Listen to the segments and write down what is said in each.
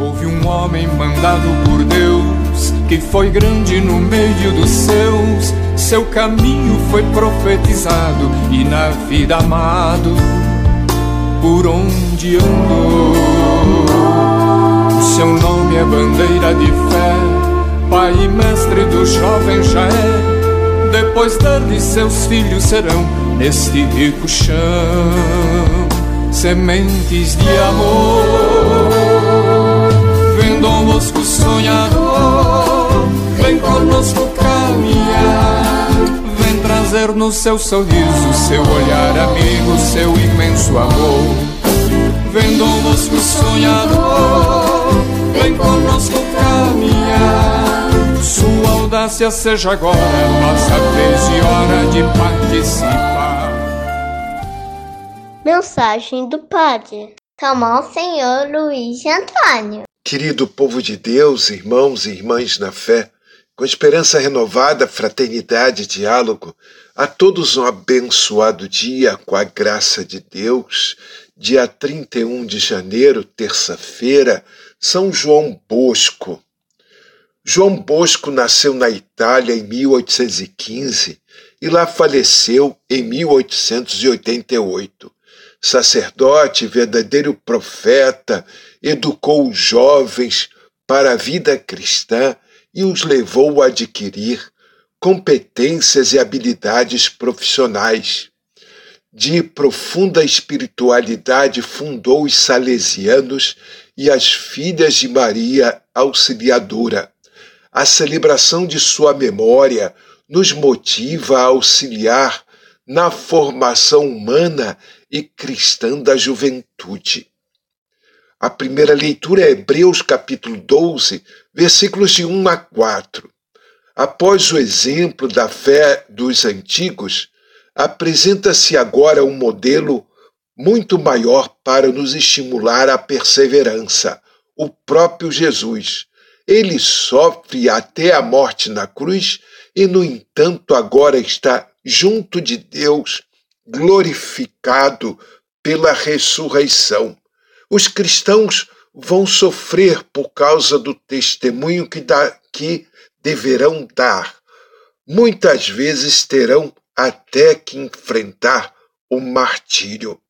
Houve um homem mandado por Deus que foi grande no meio dos seus. Seu caminho foi profetizado e na vida amado por onde andou. Seu nome é bandeira de fé, pai e mestre do jovem é. Depois dele seus filhos serão neste rico chão sementes de amor. Dom Bosco sonhador, vem conosco caminhar. Vem trazer no seu sorriso, seu olhar amigo, seu imenso amor. Vem Dom Bosco sonhador, vem conosco caminhar. Sua audácia seja agora nossa vez e hora de participar. Mensagem do Padre Calmão Senhor Luiz Antônio. Querido povo de Deus, irmãos e irmãs na fé, com esperança renovada, fraternidade e diálogo, a todos um abençoado dia com a graça de Deus. Dia 31 de janeiro, terça-feira, São João Bosco. João Bosco nasceu na Itália em 1815 e lá faleceu em 1888 sacerdote, verdadeiro profeta, educou os jovens para a vida cristã e os levou a adquirir competências e habilidades profissionais. De profunda espiritualidade, fundou os Salesianos e as Filhas de Maria Auxiliadora. A celebração de sua memória nos motiva a auxiliar na formação humana e cristã da juventude. A primeira leitura é Hebreus capítulo 12, versículos de 1 a 4. Após o exemplo da fé dos antigos, apresenta-se agora um modelo muito maior para nos estimular à perseverança, o próprio Jesus. Ele sofre até a morte na cruz e, no entanto, agora está junto de Deus glorificado pela ressurreição. Os cristãos vão sofrer por causa do testemunho que, dá, que deverão dar. Muitas vezes terão até que enfrentar o martírio.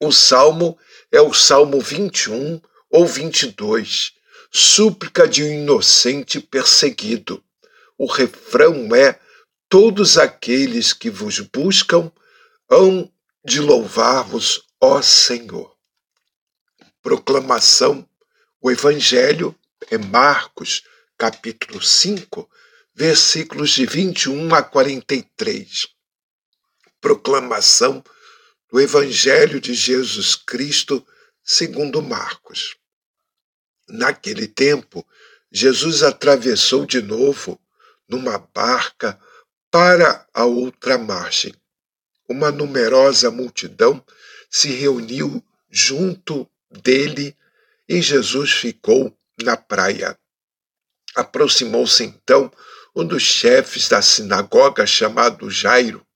O salmo é o Salmo 21 ou 22, súplica de um inocente perseguido. O refrão é: Todos aqueles que vos buscam hão de louvar-vos, ó Senhor. Proclamação: o Evangelho é Marcos, capítulo 5, versículos de 21 a 43. Proclamação do Evangelho de Jesus Cristo segundo Marcos. Naquele tempo, Jesus atravessou de novo numa barca para a outra margem uma numerosa multidão se reuniu junto dele e Jesus ficou na praia. Aproximou-se então um dos chefes da sinagoga chamado Jairo.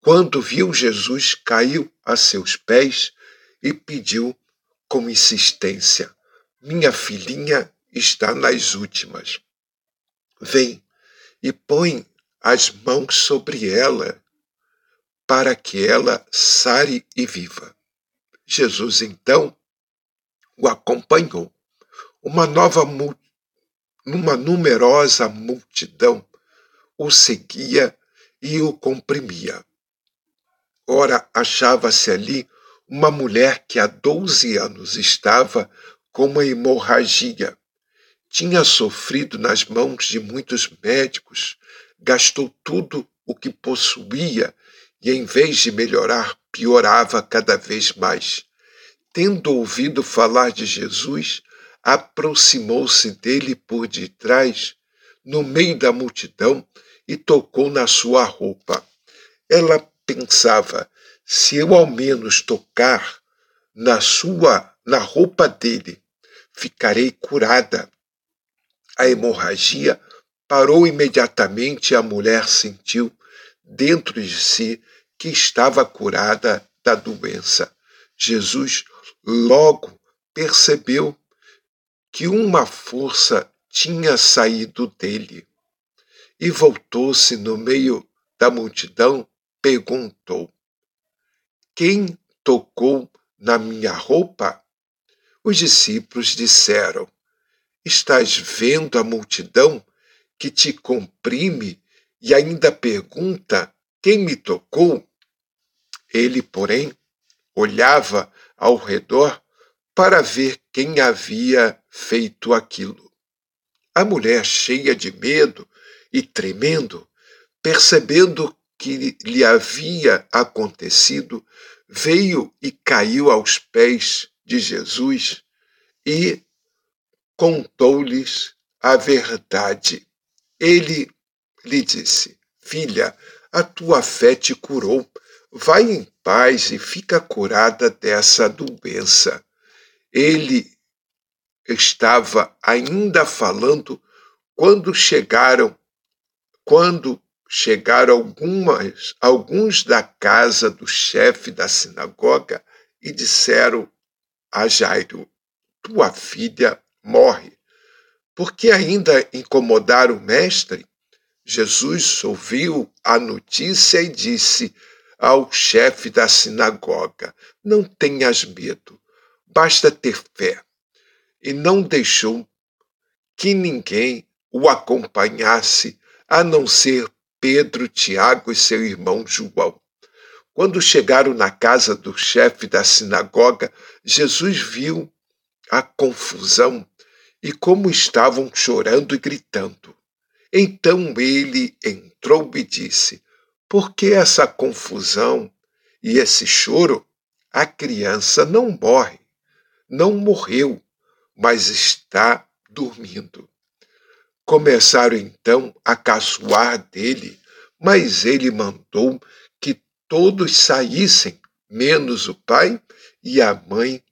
Quando viu Jesus, caiu a seus pés e pediu com insistência: Minha filhinha está nas últimas. Vem e põe as mãos sobre ela para que ela sare e viva. Jesus então o acompanhou. Uma nova uma numerosa multidão o seguia e o comprimia. Ora, achava-se ali uma mulher que há doze anos estava com uma hemorragia. Tinha sofrido nas mãos de muitos médicos, gastou tudo o que possuía e, em vez de melhorar, piorava cada vez mais. Tendo ouvido falar de Jesus, aproximou-se dele por detrás, no meio da multidão, e tocou na sua roupa. Ela pensava: se eu ao menos tocar na sua na roupa dele, ficarei curada. A hemorragia parou imediatamente e a mulher sentiu dentro de si que estava curada da doença. Jesus logo percebeu que uma força tinha saído dele e voltou-se no meio da multidão, perguntou: Quem tocou na minha roupa? Os discípulos disseram: Estás vendo a multidão que te comprime e ainda pergunta: Quem me tocou? Ele, porém, olhava ao redor para ver quem havia feito aquilo. A mulher, cheia de medo e tremendo, percebendo que lhe havia acontecido, veio e caiu aos pés de Jesus e contou-lhes a verdade. Ele lhe disse: Filha, a tua fé te curou. Vai em paz e fica curada dessa doença. Ele estava ainda falando quando chegaram quando chegaram algumas, alguns da casa do chefe da sinagoga e disseram a Jairo: Tua filha morre. Porque ainda incomodaram o mestre? Jesus ouviu a notícia e disse ao chefe da sinagoga: Não tenhas medo, basta ter fé. E não deixou que ninguém o acompanhasse a não ser Pedro, Tiago e seu irmão João. Quando chegaram na casa do chefe da sinagoga, Jesus viu a confusão e como estavam chorando e gritando. Então ele entrou e disse: Por que essa confusão e esse choro? A criança não morre, não morreu, mas está dormindo. Começaram então a caçoar dele, mas ele mandou que todos saíssem, menos o pai e a mãe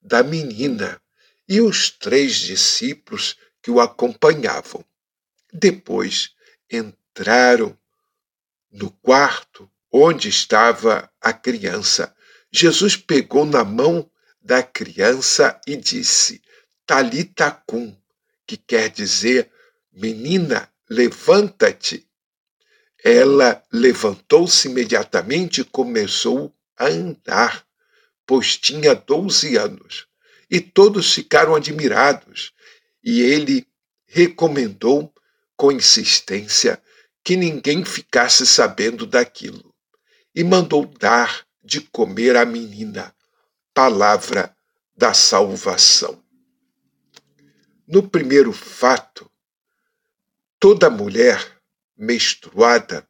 da menina e os três discípulos que o acompanhavam. Depois entraram no quarto onde estava a criança. Jesus pegou na mão da criança e disse: Talita cum, que quer dizer Menina, levanta-te. Ela levantou-se imediatamente e começou a andar, pois tinha doze anos. E todos ficaram admirados. E ele recomendou com insistência que ninguém ficasse sabendo daquilo. E mandou dar de comer à menina. Palavra da salvação. No primeiro fato, Toda mulher menstruada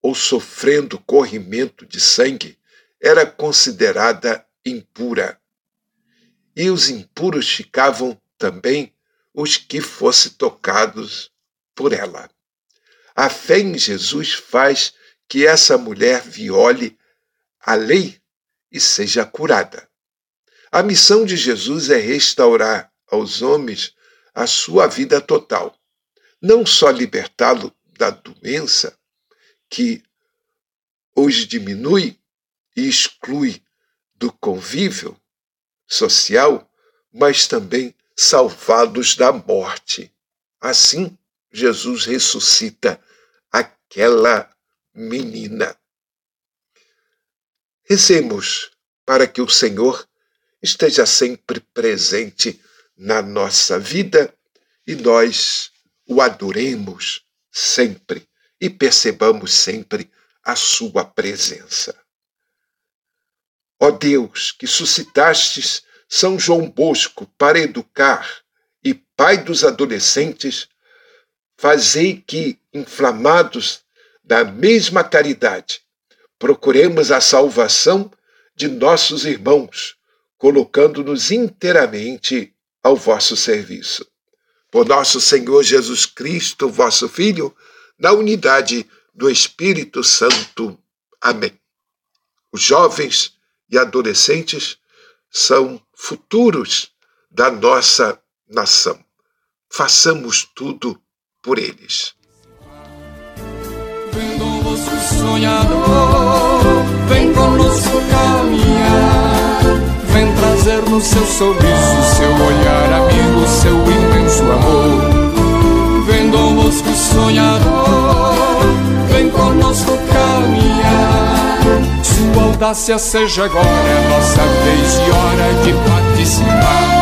ou sofrendo corrimento de sangue era considerada impura. E os impuros ficavam também os que fossem tocados por ela. A fé em Jesus faz que essa mulher viole a lei e seja curada. A missão de Jesus é restaurar aos homens a sua vida total não só libertá-lo da doença que os diminui e exclui do convívio social, mas também salvá-los da morte. Assim, Jesus ressuscita aquela menina. Rezemos para que o Senhor esteja sempre presente na nossa vida e nós o adoremos sempre e percebamos sempre a sua presença. Ó Deus, que suscitastes São João Bosco para educar e pai dos adolescentes, fazei que, inflamados da mesma caridade, procuremos a salvação de nossos irmãos, colocando-nos inteiramente ao vosso serviço por nosso Senhor Jesus Cristo, vosso Filho, na unidade do Espírito Santo. Amém. Os jovens e adolescentes são futuros da nossa nação. Façamos tudo por eles. Vem conosco sonhador, vem conosco caminhar, vem trazer fraterno, seu sorriso, seu olhar amigo, seu imenso amor. Vem Dom Bosco sonhador, vem conosco caminhar. Sua audácia seja agora nossa vez e hora de participar.